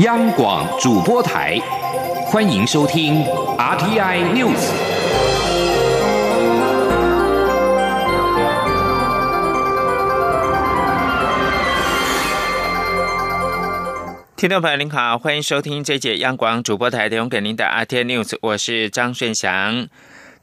央广主播台，欢迎收听 RTI News。听众朋友您好，欢迎收听这节央广主播台提供给您的 RTI News，我是张顺祥。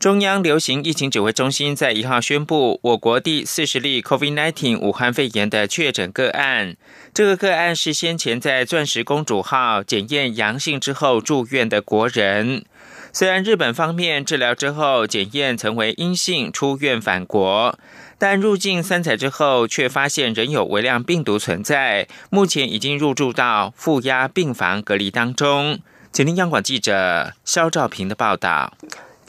中央流行疫情指挥中心在一号宣布，我国第四十例 COVID-19 武汉肺炎的确诊个案。这个个案是先前在钻石公主号检验阳性之后住院的国人。虽然日本方面治疗之后检验成为阴性，出院返国，但入境三采之后却发现仍有微量病毒存在，目前已经入住到负压病房隔离当中。请听央广记者肖兆平的报道。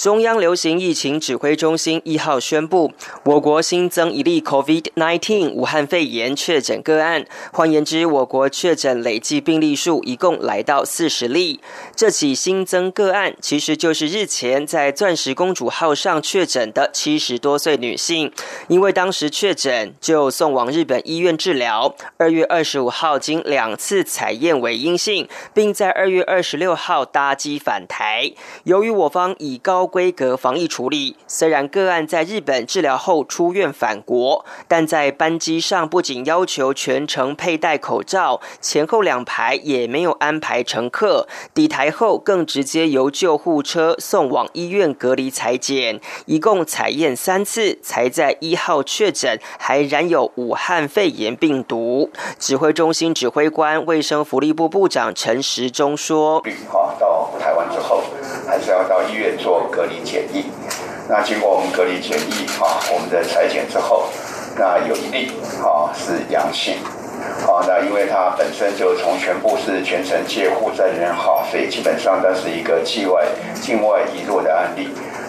中央流行疫情指挥中心一号宣布，我国新增一例 COVID-19 武汉肺炎确诊个案。换言之，我国确诊累计病例数一共来到四十例。这起新增个案其实就是日前在钻石公主号上确诊的七十多岁女性，因为当时确诊就送往日本医院治疗。二月二十五号经两次采验为阴性，并在二月二十六号搭机返台。由于我方以高规格防疫处理，虽然个案在日本治疗后出院返国，但在班机上不仅要求全程佩戴口罩，前后两排也没有安排乘客。抵台后更直接由救护车送往医院隔离裁剪，一共采验三次，才在一号确诊还染有武汉肺炎病毒。指挥中心指挥官、卫生福利部部长陈时中说：“到台湾之后。”还是要到医院做。那经过我们隔离检疫啊，我们的裁剪之后，那有一例啊是阳性。啊，那因为他本身就从全部是全程接护在人哈，所以基本上它是一个境外境外移入的案例。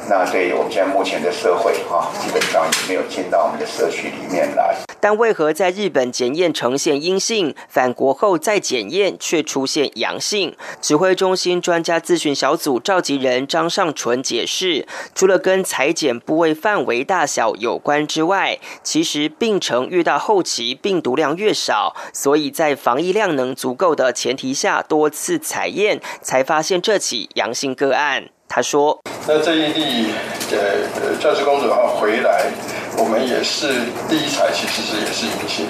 那对我们现在目前的社会啊，基本上也没有进到我们的社区里面来。但为何在日本检验呈现阴性，返国后再检验却出现阳性？指挥中心专家咨询小组召集人张尚纯解释，除了跟裁剪部位范围大小有关之外，其实病程越到后期，病毒量越少，所以在防疫量能足够的前提下，多次采验才发现这起阳性个案。他说：“那这一例呃，钻石公主号回来，我们也是第一采其实是也是阴性，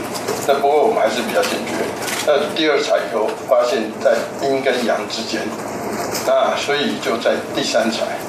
那不过我们还是比较警觉。那第二采以后发现，在阴跟阳之间，那所以就在第三采，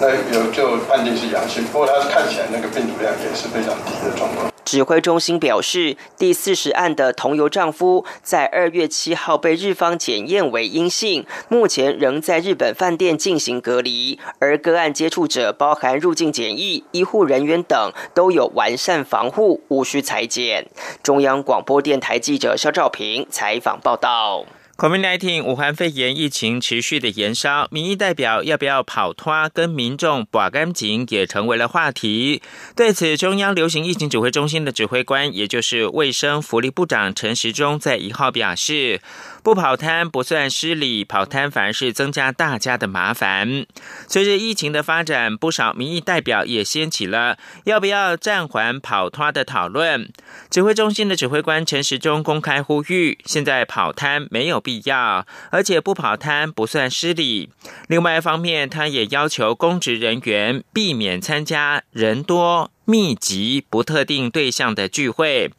那有就判定是阳性。不过它看起来那个病毒量也是非常低的状况。”指挥中心表示，第四十案的同游丈夫在二月七号被日方检验为阴性，目前仍在日本饭店进行隔离。而个案接触者，包含入境检疫、医护人员等，都有完善防护，无需裁剪。中央广播电台记者肖兆平采访报道。COVID-19 武汉肺炎疫情持续的延烧，民意代表要不要跑脱，跟民众把干净也成为了话题。对此，中央流行疫情指挥中心的指挥官，也就是卫生福利部长陈时中，在一号表示。不跑摊不算失礼，跑摊反而是增加大家的麻烦。随着疫情的发展，不少民意代表也掀起了要不要暂缓跑摊的讨论。指挥中心的指挥官陈时中公开呼吁，现在跑摊没有必要，而且不跑摊不算失礼。另外一方面，他也要求公职人员避免参加人多密集、不特定对象的聚会。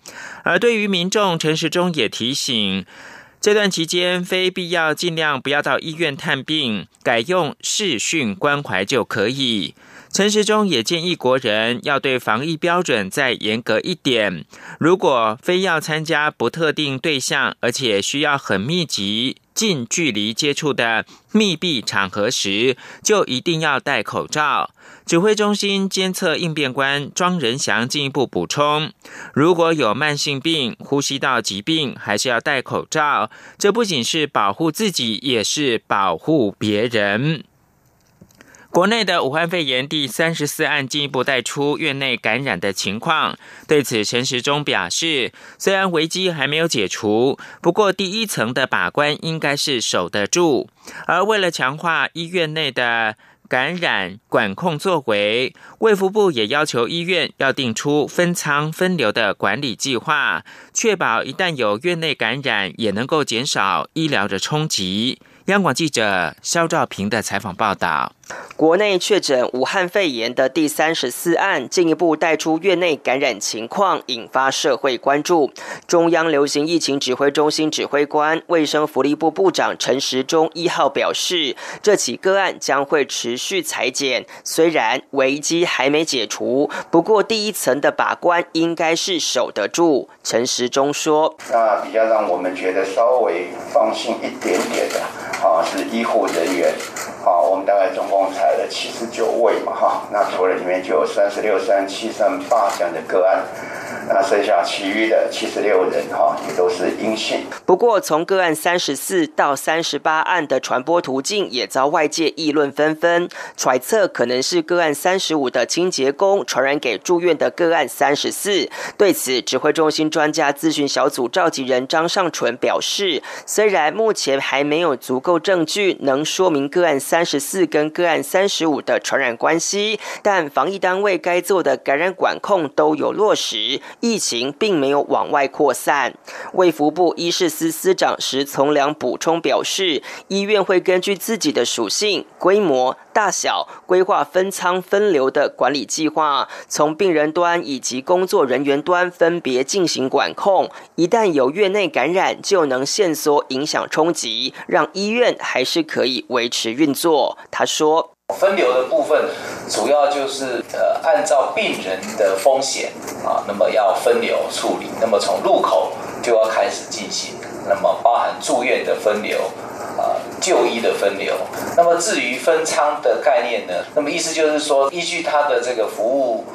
而对于民众，陈时中也提醒。这段期间，非必要尽量不要到医院探病，改用视讯关怀就可以。陈时中也建议国人要对防疫标准再严格一点。如果非要参加不特定对象，而且需要很密集。近距离接触的密闭场合时，就一定要戴口罩。指挥中心监测应变官庄仁祥进一步补充：如果有慢性病、呼吸道疾病，还是要戴口罩。这不仅是保护自己，也是保护别人。国内的武汉肺炎第三十四案进一步带出院内感染的情况。对此，陈时中表示，虽然危机还没有解除，不过第一层的把关应该是守得住。而为了强化医院内的感染管控作为，卫福部也要求医院要定出分仓分流的管理计划，确保一旦有院内感染，也能够减少医疗的冲击。央广记者肖兆平的采访报道。国内确诊武汉肺炎的第三十四案，进一步带出院内感染情况，引发社会关注。中央流行疫情指挥中心指挥官、卫生福利部部长陈时中一号表示，这起个案将会持续裁剪。虽然危机还没解除，不过第一层的把关应该是守得住。陈时中说：“那比较让我们觉得稍微放心一点点的，啊，是医护人员。”好，我们大概总共采了七十九位嘛，哈，那除了里面就有三十六、三七、三八这样的个案。那剩下其余的七十六人哈，也都是阴性。不过，从个案三十四到三十八案的传播途径也遭外界议论纷纷，揣测可能是个案三十五的清洁工传染给住院的个案三十四。对此，指挥中心专家咨询小组召集人张尚纯表示，虽然目前还没有足够证据能说明个案三十四跟个案三十五的传染关系，但防疫单位该做的感染管控都有落实。疫情并没有往外扩散。卫福部医事司司长石从良补充表示，医院会根据自己的属性、规模、大小，规划分仓分流的管理计划，从病人端以及工作人员端分别进行管控。一旦有院内感染，就能线索影响冲击，让医院还是可以维持运作。他说。分流的部分，主要就是呃，按照病人的风险啊，那么要分流处理。那么从入口就要开始进行，那么包含住院的分流啊，就医的分流。那么至于分仓的概念呢，那么意思就是说，依据他的这个服务。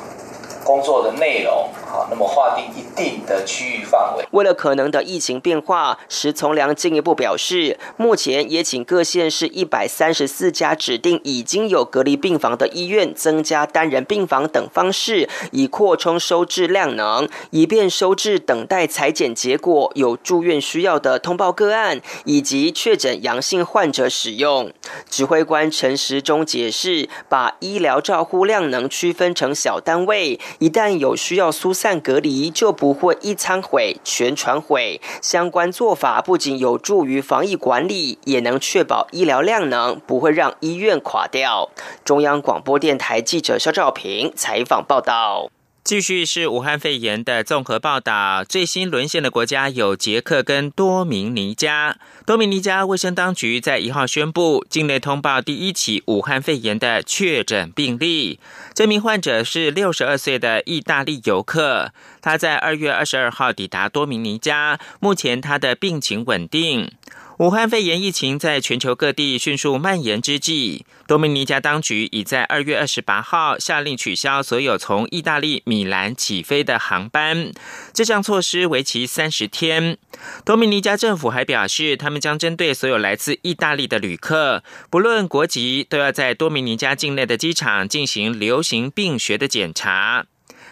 工作的内容，好，那么划定一定的区域范围。为了可能的疫情变化，石从良进一步表示，目前也请各县市一百三十四家指定已经有隔离病房的医院，增加单人病房等方式，以扩充收治量能，以便收治等待裁剪结果有住院需要的通报个案，以及确诊阳性患者使用。指挥官陈时中解释，把医疗照护量能区分成小单位。一旦有需要疏散隔离，就不会一餐毁全船毁。相关做法不仅有助于防疫管理，也能确保医疗量能不会让医院垮掉。中央广播电台记者肖兆平采访报道。继续是武汉肺炎的综合报道。最新沦陷的国家有捷克跟多明尼加。多明尼加卫生当局在一号宣布，境内通报第一起武汉肺炎的确诊病例。这名患者是六十二岁的意大利游客，他在二月二十二号抵达多明尼加，目前他的病情稳定。武汉肺炎疫情在全球各地迅速蔓延之际，多米尼加当局已在二月二十八号下令取消所有从意大利米兰起飞的航班。这项措施为期三十天。多米尼加政府还表示，他们将针对所有来自意大利的旅客，不论国籍，都要在多米尼加境内的机场进行流行病学的检查。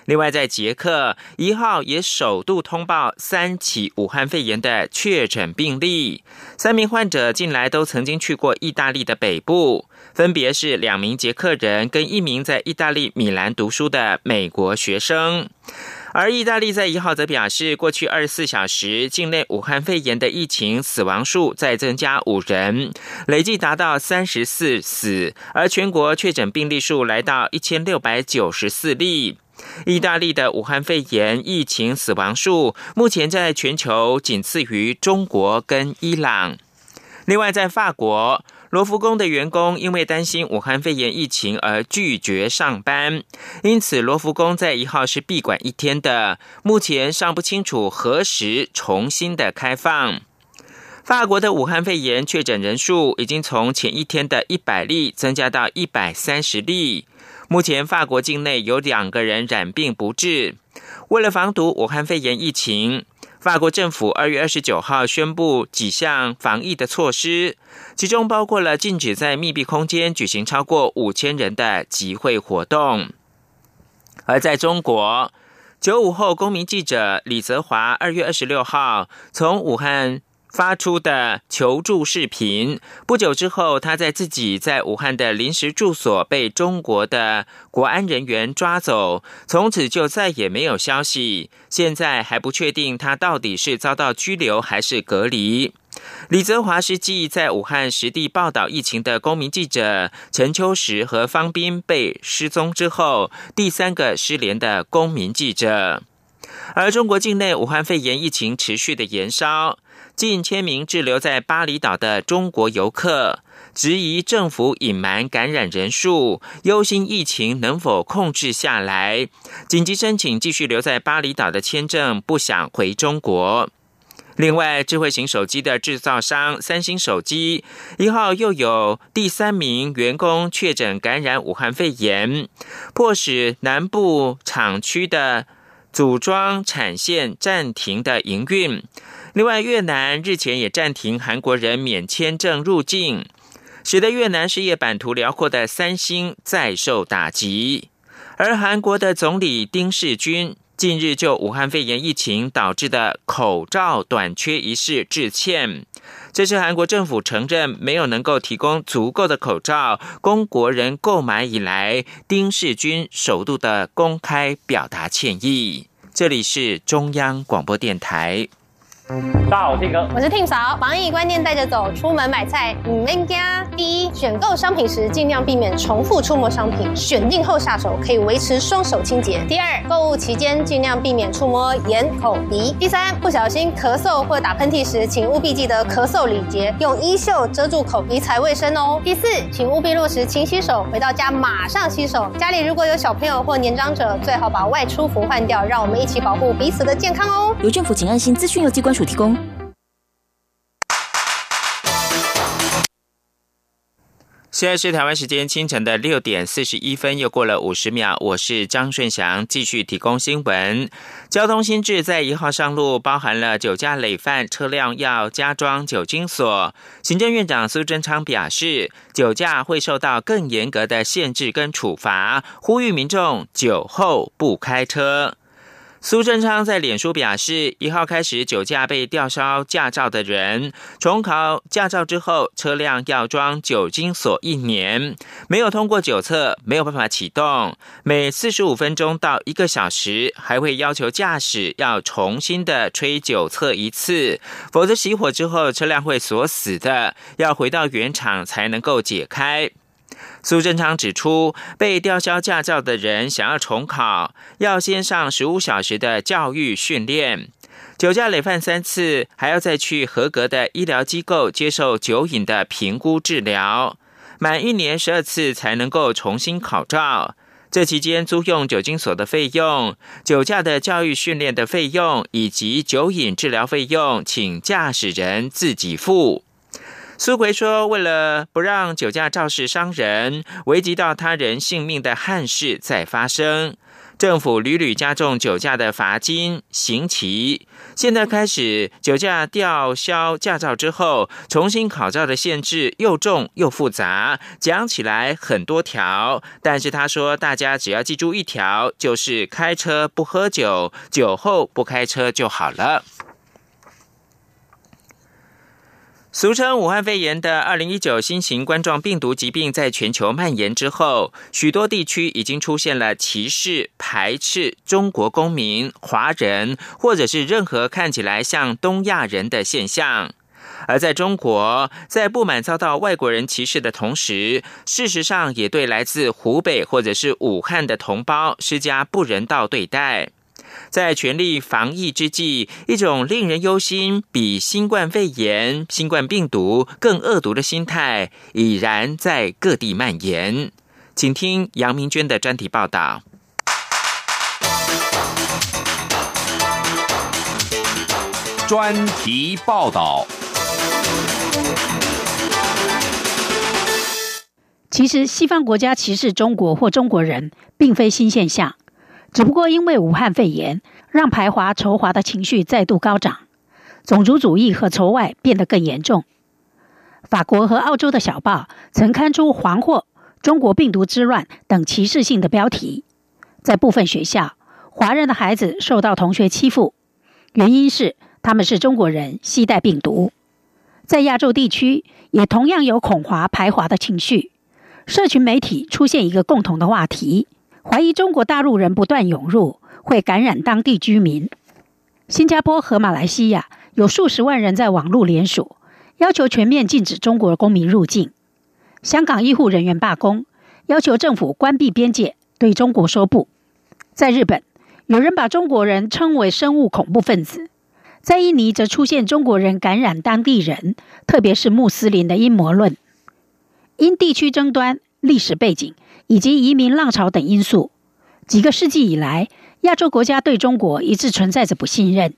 另外，在捷克一号也首度通报三起武汉肺炎的确诊病例，三名患者近来都曾经去过意大利的北部，分别是两名捷克人跟一名在意大利米兰读书的美国学生。而意大利在一号则表示，过去二十四小时境内武汉肺炎的疫情死亡数再增加五人，累计达到三十四死，而全国确诊病例数来到一千六百九十四例。意大利的武汉肺炎疫情死亡数目前在全球仅次于中国跟伊朗。另外，在法国，罗浮宫的员工因为担心武汉肺炎疫情而拒绝上班，因此罗浮宫在一号是闭馆一天的，目前尚不清楚何时重新的开放。法国的武汉肺炎确诊人数已经从前一天的一百例增加到一百三十例。目前，法国境内有两个人染病不治。为了防堵武汉肺炎疫情，法国政府二月二十九号宣布几项防疫的措施，其中包括了禁止在密闭空间举行超过五千人的集会活动。而在中国，九五后公民记者李泽华二月二十六号从武汉。发出的求助视频。不久之后，他在自己在武汉的临时住所被中国的国安人员抓走，从此就再也没有消息。现在还不确定他到底是遭到拘留还是隔离。李泽华是继在武汉实地报道疫情的公民记者陈秋实和方斌被失踪之后，第三个失联的公民记者。而中国境内武汉肺炎疫情持续的延烧，近千名滞留在巴厘岛的中国游客质疑政府隐瞒感染人数，忧心疫情能否控制下来，紧急申请继续留在巴厘岛的签证，不想回中国。另外，智慧型手机的制造商三星手机一号又有第三名员工确诊感染武汉肺炎，迫使南部厂区的组装产线暂停的营运。另外，越南日前也暂停韩国人免签证入境，使得越南事业版图辽阔的三星再受打击。而韩国的总理丁世军。近日就武汉肺炎疫情导致的口罩短缺一事致歉，这是韩国政府承认没有能够提供足够的口罩供国人购买以来，丁世军首度的公开表达歉意。这里是中央广播电台。大家好，我是哥，我是 Tim 嫂。防疫观念带着走，出门买菜唔免惊。第一，选购商品时尽量避免重复触摸商品，选定后下手可以维持双手清洁。第二，购物期间尽量避免触摸眼、口、鼻。第三，不小心咳嗽或打喷嚏时，请务必记得咳嗽礼节，用衣袖遮住口鼻才卫生哦。第四，请务必落实勤洗手，回到家马上洗手。家里如果有小朋友或年长者，最好把外出服换掉，让我们一起保护彼此的健康哦。由政府请安心资讯由机关。主提供。现在是台湾时间清晨的六点四十一分，又过了五十秒。我是张顺祥，继续提供新闻。交通新制在一号上路，包含了酒驾累犯车辆要加装酒精锁。行政院长苏贞昌表示，酒驾会受到更严格的限制跟处罚，呼吁民众酒后不开车。苏贞昌在脸书表示，一号开始酒驾被吊销驾照的人，重考驾照之后，车辆要装酒精锁一年，没有通过酒测，没有办法启动。每四十五分钟到一个小时，还会要求驾驶要重新的吹酒测一次，否则熄火之后车辆会锁死的，要回到原厂才能够解开。苏贞昌指出，被吊销驾照的人想要重考，要先上十五小时的教育训练；酒驾累犯三次，还要再去合格的医疗机构接受酒瘾的评估治疗；满一年十二次才能够重新考照。这期间租用酒精锁的费用、酒驾的教育训练的费用以及酒瘾治疗费用，请驾驶人自己付。苏奎说：“为了不让酒驾肇事伤人、危及到他人性命的憾事再发生，政府屡屡加重酒驾的罚金、刑期。现在开始，酒驾吊销驾照之后，重新考照的限制又重又复杂，讲起来很多条。但是他说，大家只要记住一条，就是开车不喝酒，酒后不开车就好了。”俗称武汉肺炎的二零一九新型冠状病毒疾病在全球蔓延之后，许多地区已经出现了歧视、排斥中国公民、华人或者是任何看起来像东亚人的现象。而在中国，在不满遭到外国人歧视的同时，事实上也对来自湖北或者是武汉的同胞施加不人道对待。在全力防疫之际，一种令人忧心、比新冠肺炎、新冠病毒更恶毒的心态已然在各地蔓延。请听杨明娟的专题报道。专题报道。其实，西方国家歧视中国或中国人，并非新现象。只不过因为武汉肺炎，让排华仇华的情绪再度高涨，种族主义和仇外变得更严重。法国和澳洲的小报曾刊出“黄祸”“中国病毒之乱”等歧视性的标题。在部分学校，华人的孩子受到同学欺负，原因是他们是中国人，携带病毒。在亚洲地区也同样有恐华排华的情绪。社群媒体出现一个共同的话题，怀疑中国大陆人不断涌入会感染当地居民。新加坡和马来西亚有数十万人在网络联署，要求全面禁止中国公民入境。香港医护人员罢工，要求政府关闭边界，对中国说不。在日本，有人把中国人称为生物恐怖分子。在印尼则出现中国人感染当地人，特别是穆斯林的阴谋论。因地区争端、历史背景以及移民浪潮等因素，几个世纪以来，亚洲国家对中国一直存在着不信任。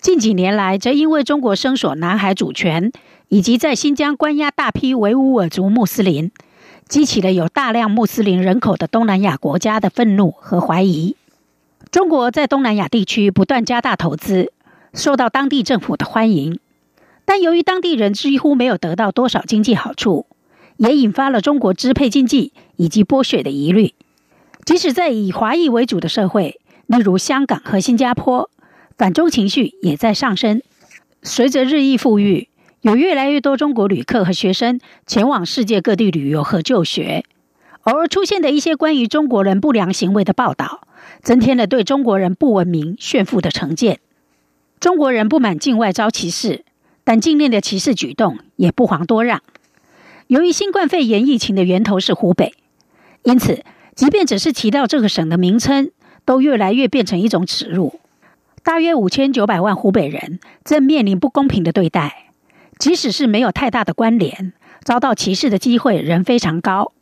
近几年来，则因为中国声索南海主权以及在新疆关押大批维吾尔族穆斯林，激起了有大量穆斯林人口的东南亚国家的愤怒和怀疑。中国在东南亚地区不断加大投资，受到当地政府的欢迎，但由于当地人几乎没有得到多少经济好处。也引发了中国支配经济以及剥削的疑虑。即使在以华裔为主的社会，例如香港和新加坡，反中情绪也在上升。随着日益富裕，有越来越多中国旅客和学生前往世界各地旅游和就学。偶尔出现的一些关于中国人不良行为的报道，增添了对中国人不文明、炫富的成见。中国人不满境外遭歧视，但境内的歧视举动也不遑多让。由于新冠肺炎疫情的源头是湖北，因此，即便只是提到这个省的名称，都越来越变成一种耻辱。大约五千九百万湖北人正面临不公平的对待，即使是没有太大的关联，遭到歧视的机会仍非常高。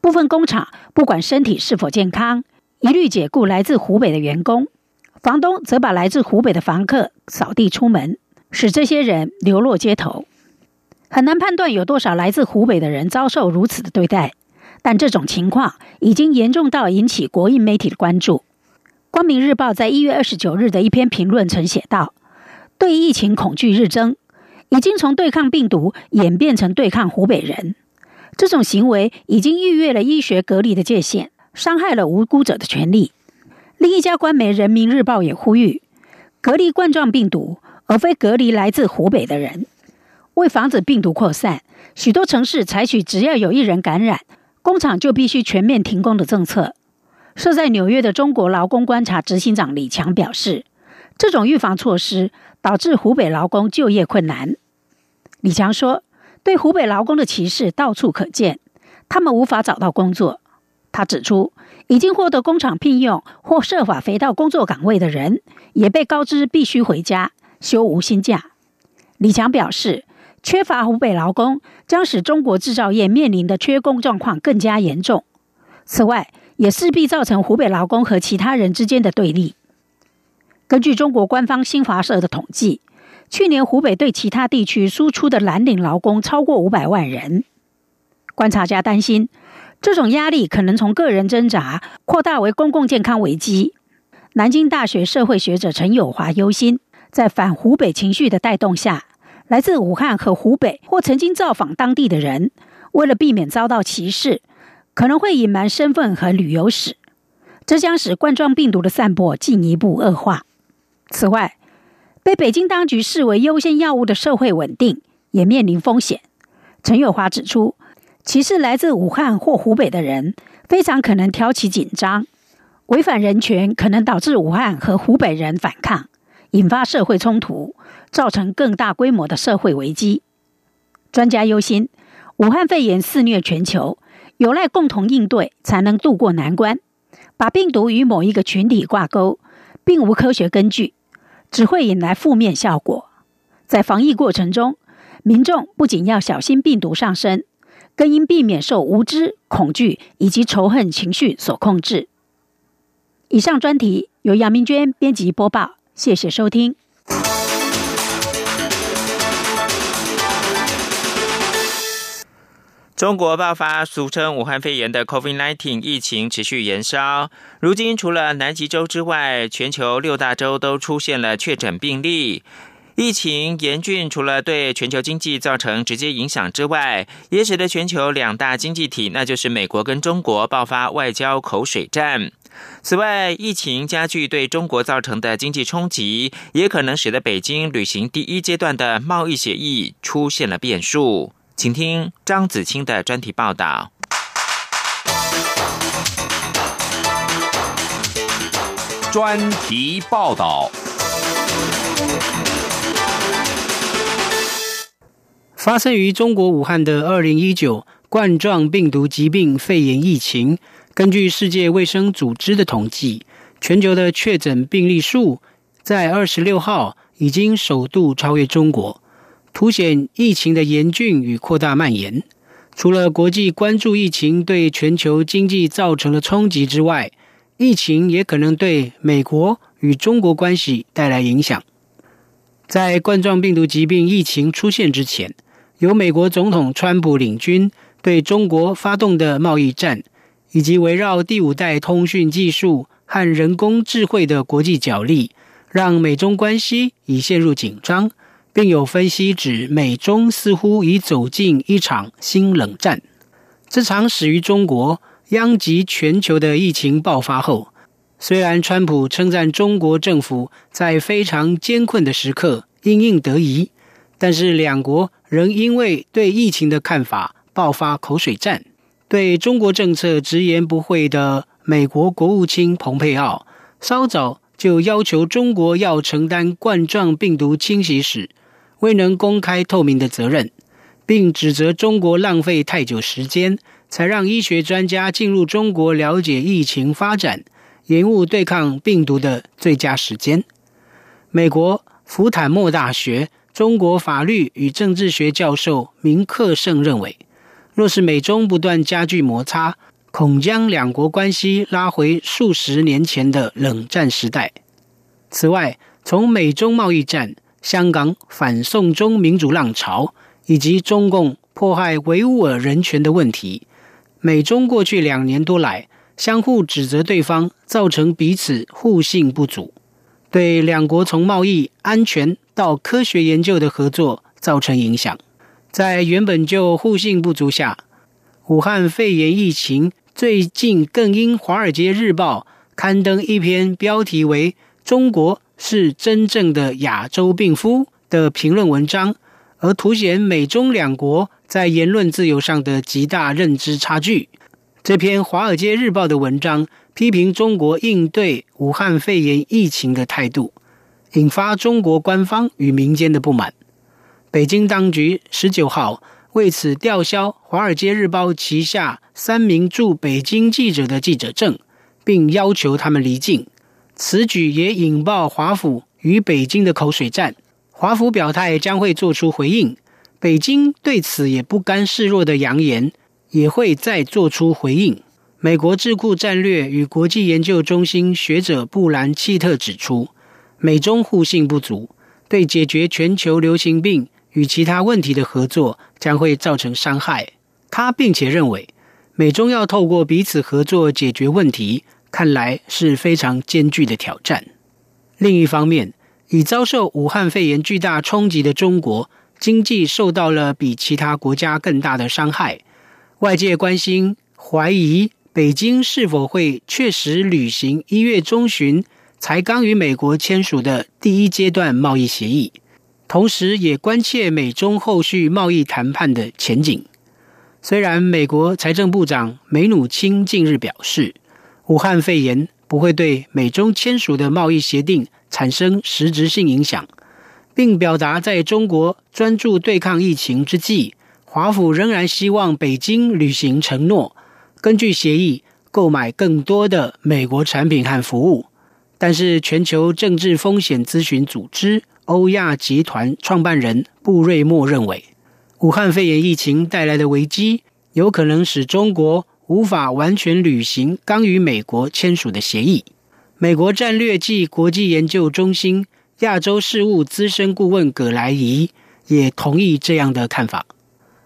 部分工厂不管身体是否健康，一律解雇来自湖北的员工，房东则把来自湖北的房客扫地出门，使这些人流落街头。很难判断有多少来自湖北的人遭受如此的对待，但这种情况已经严重到引起国营媒体的关注。光明日报在一月二十九日的一篇评论曾写道：“对疫情恐惧日增，已经从对抗病毒演变成对抗湖北人。这种行为已经逾越了医学隔离的界限，伤害了无辜者的权利。”另一家官媒人民日报也呼吁：“隔离冠状病毒，而非隔离来自湖北的人。”为防止病毒扩散，许多城市采取只要有一人感染，工厂就必须全面停工的政策。设在纽约的中国劳工观察执行长李强表示，这种预防措施导致湖北劳工就业困难。李强说：“对湖北劳工的歧视到处可见，他们无法找到工作。”他指出，已经获得工厂聘用或设法回到工作岗位的人，也被告知必须回家休无薪假。李强表示。缺乏湖北劳工将使中国制造业面临的缺工状况更加严重。此外，也势必造成湖北劳工和其他人之间的对立。根据中国官方新华社的统计，去年湖北对其他地区输出的蓝领劳工超过五百万人。观察家担心，这种压力可能从个人挣扎扩大为公共健康危机。南京大学社会学者陈友华忧心，在反湖北情绪的带动下。来自武汉和湖北或曾经造访当地的人，为了避免遭到歧视，可能会隐瞒身份和旅游史，这将使冠状病毒的散播进一步恶化。此外，被北京当局视为优先药物的社会稳定也面临风险。陈友华指出，歧视来自武汉或湖北的人，非常可能挑起紧张，违反人权，可能导致武汉和湖北人反抗，引发社会冲突。造成更大规模的社会危机。专家忧心，武汉肺炎肆虐全球，有赖共同应对才能渡过难关。把病毒与某一个群体挂钩，并无科学根据，只会引来负面效果。在防疫过程中，民众不仅要小心病毒上升，更应避免受无知、恐惧以及仇恨情绪所控制。以上专题由杨明娟编辑播报，谢谢收听。中国爆发俗称武汉肺炎的 COVID-19 疫情持续延烧，如今除了南极洲之外，全球六大洲都出现了确诊病例。疫情严峻，除了对全球经济造成直接影响之外，也使得全球两大经济体，那就是美国跟中国爆发外交口水战。此外，疫情加剧对中国造成的经济冲击，也可能使得北京履行第一阶段的贸易协议出现了变数。请听张子清的专题报道。专题报道。发生于中国武汉的二零一九冠状病毒疾病肺炎疫情，根据世界卫生组织的统计，全球的确诊病例数在二十六号已经首度超越中国，凸显疫情的严峻与扩大蔓延。除了国际关注疫情对全球经济造成的冲击之外，疫情也可能对美国与中国关系带来影响。在冠状病毒疾病疫情出现之前，由美国总统川普领军对中国发动的贸易战，以及围绕第五代通讯技术和人工智慧的国际角力，让美中关系已陷入紧张，并有分析指美中似乎已走进一场新冷战。这场始于中国、殃及全球的疫情爆发后，虽然川普称赞中国政府在非常艰困的时刻应应得宜，但是两国。仍因为对疫情的看法爆发口水战，对中国政策直言不讳的美国国务卿蓬佩奥，稍早就要求中国要承担冠状病毒侵袭时未能公开透明的责任，并指责中国浪费太久时间，才让医学专家进入中国了解疫情发展，延误对抗病毒的最佳时间。美国福坦莫大学。中国法律与政治学教授明克胜认为，若是美中不断加剧摩擦，恐将两国关系拉回数十年前的冷战时代。此外，从美中贸易战、香港反送中民主浪潮以及中共迫害维吾尔人权的问题，美中过去两年多来相互指责对方，造成彼此互信不足，对两国从贸易、安全。到科学研究的合作造成影响，在原本就互信不足下，武汉肺炎疫情最近更因《华尔街日报》刊登一篇标题为“中国是真正的亚洲病夫”的评论文章，而凸显美中两国在言论自由上的极大认知差距。这篇《华尔街日报》的文章批评中国应对武汉肺炎疫情的态度。引发中国官方与民间的不满。北京当局十九号为此吊销《华尔街日报》旗下三名驻北京记者的记者证，并要求他们离境。此举也引爆华府与北京的口水战。华府表态将会做出回应，北京对此也不甘示弱的扬言，也会再做出回应。美国智库战略与国际研究中心学者布兰契特指出。美中互信不足，对解决全球流行病与其他问题的合作将会造成伤害。他并且认为，美中要透过彼此合作解决问题，看来是非常艰巨的挑战。另一方面，已遭受武汉肺炎巨大冲击的中国经济受到了比其他国家更大的伤害。外界关心、怀疑北京是否会确实履行一月中旬。才刚与美国签署的第一阶段贸易协议，同时也关切美中后续贸易谈判的前景。虽然美国财政部长梅努钦近日表示，武汉肺炎不会对美中签署的贸易协定产生实质性影响，并表达在中国专注对抗疫情之际，华府仍然希望北京履行承诺，根据协议购买更多的美国产品和服务。但是，全球政治风险咨询组织欧亚集团创办人布瑞默认为，武汉肺炎疫情带来的危机有可能使中国无法完全履行刚与美国签署的协议。美国战略暨国际研究中心亚洲事务资深顾问葛莱仪也同意这样的看法，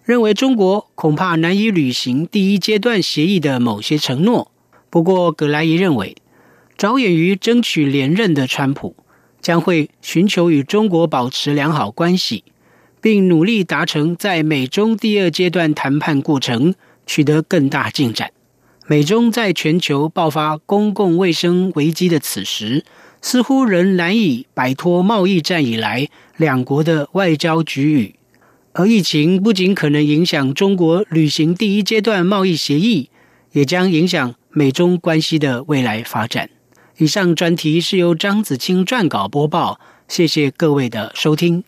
认为中国恐怕难以履行第一阶段协议的某些承诺。不过，葛莱仪认为。着眼于争取连任的川普，将会寻求与中国保持良好关系，并努力达成在美中第二阶段谈判过程取得更大进展。美中在全球爆发公共卫生危机的此时，似乎仍难以摆脱贸易战以来两国的外交局域，而疫情不仅可能影响中国履行第一阶段贸易协议，也将影响美中关系的未来发展。以上专题是由张子清撰稿播报，谢谢各位的收听。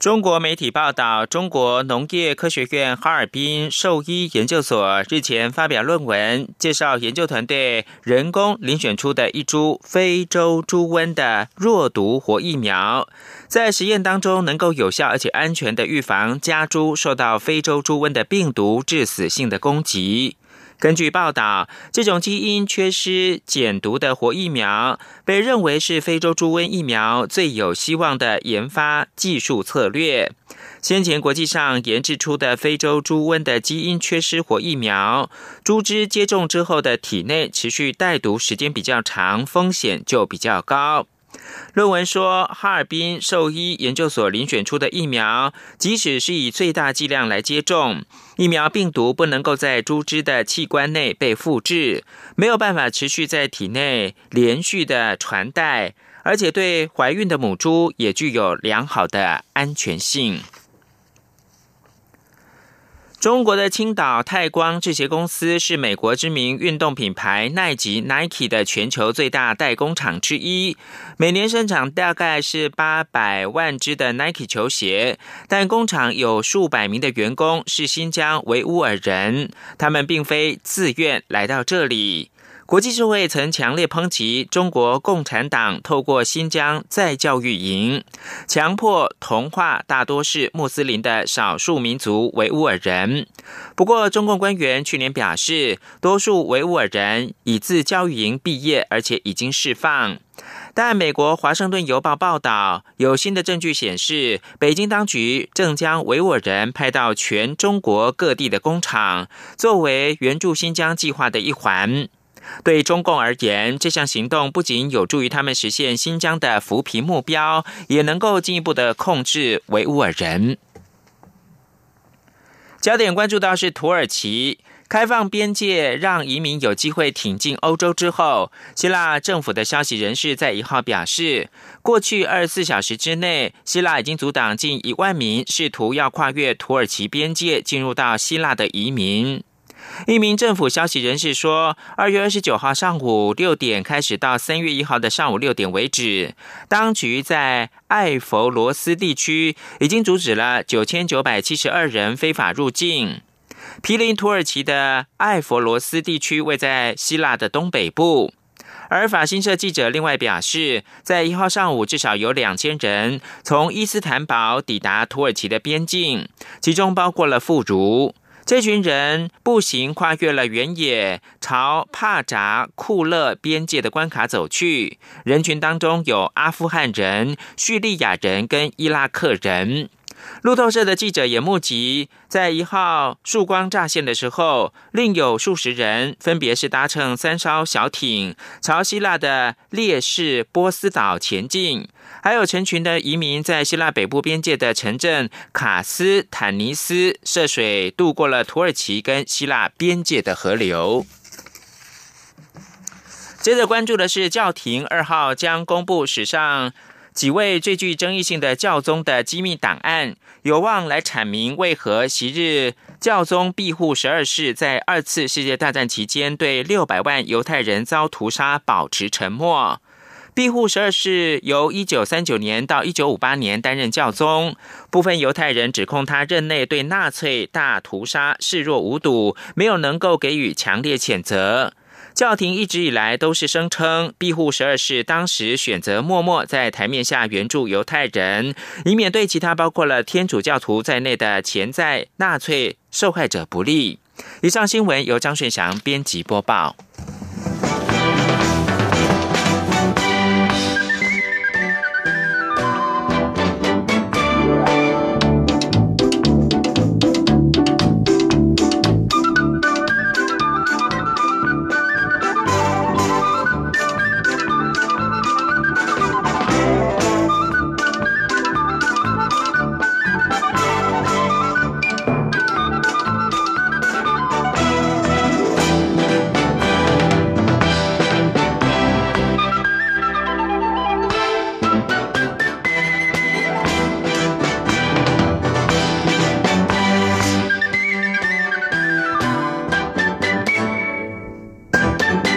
中国媒体报道，中国农业科学院哈尔滨兽医研究所日前发表论文，介绍研究团队人工遴选出的一株非洲猪瘟的弱毒活疫苗，在实验当中能够有效而且安全的预防家猪受到非洲猪瘟的病毒致死性的攻击。根据报道，这种基因缺失减毒的活疫苗被认为是非洲猪瘟疫苗最有希望的研发技术策略。先前国际上研制出的非洲猪瘟的基因缺失活疫苗，猪只接种之后的体内持续带毒时间比较长，风险就比较高。论文说，哈尔滨兽医研究所遴选出的疫苗，即使是以最大剂量来接种，疫苗病毒不能够在猪只的器官内被复制，没有办法持续在体内连续的传代，而且对怀孕的母猪也具有良好的安全性。中国的青岛泰光制鞋公司是美国知名运动品牌耐吉 （Nike） 的全球最大代工厂之一，每年生产大概是八百万只的 Nike 球鞋。但工厂有数百名的员工是新疆维吾尔人，他们并非自愿来到这里。国际社会曾强烈抨击中国共产党透过新疆再教育营，强迫同化大多是穆斯林的少数民族维吾尔人。不过，中共官员去年表示，多数维吾尔人已自教育营毕业，而且已经释放。但美国《华盛顿邮报》报道，有新的证据显示，北京当局正将维吾尔人派到全中国各地的工厂，作为援助新疆计划的一环。对中共而言，这项行动不仅有助于他们实现新疆的扶贫目标，也能够进一步的控制维吾尔人。焦点关注到是土耳其开放边界，让移民有机会挺进欧洲之后，希腊政府的消息人士在一号表示，过去二十四小时之内，希腊已经阻挡近一万名试图要跨越土耳其边界进入到希腊的移民。一名政府消息人士说，二月二十九号上午六点开始到三月一号的上午六点为止，当局在艾佛罗斯地区已经阻止了九千九百七十二人非法入境。毗邻土耳其的艾佛罗斯地区位在希腊的东北部，而法新社记者另外表示，在一号上午至少有两千人从伊斯坦堡抵达土耳其的边境，其中包括了妇孺。这群人步行跨越了原野，朝帕扎库勒边界的关卡走去。人群当中有阿富汗人、叙利亚人跟伊拉克人。路透社的记者也目击，在一号曙光乍现的时候，另有数十人，分别是搭乘三艘小艇，朝希腊的烈士波斯岛前进；还有成群的移民在希腊北部边界的城镇卡斯坦尼斯涉水渡过了土耳其跟希腊边界的河流。接着关注的是，教廷二号将公布史上。几位最具争议性的教宗的机密档案，有望来阐明为何昔日教宗庇护十二世在二次世界大战期间对六百万犹太人遭屠杀保持沉默。庇护十二世由一九三九年到一九五八年担任教宗，部分犹太人指控他任内对纳粹大屠杀视若无睹，没有能够给予强烈谴责。教廷一直以来都是声称，庇护十二世当时选择默默在台面下援助犹太人，以免对其他包括了天主教徒在内的潜在纳粹受害者不利。以上新闻由张顺祥编辑播报。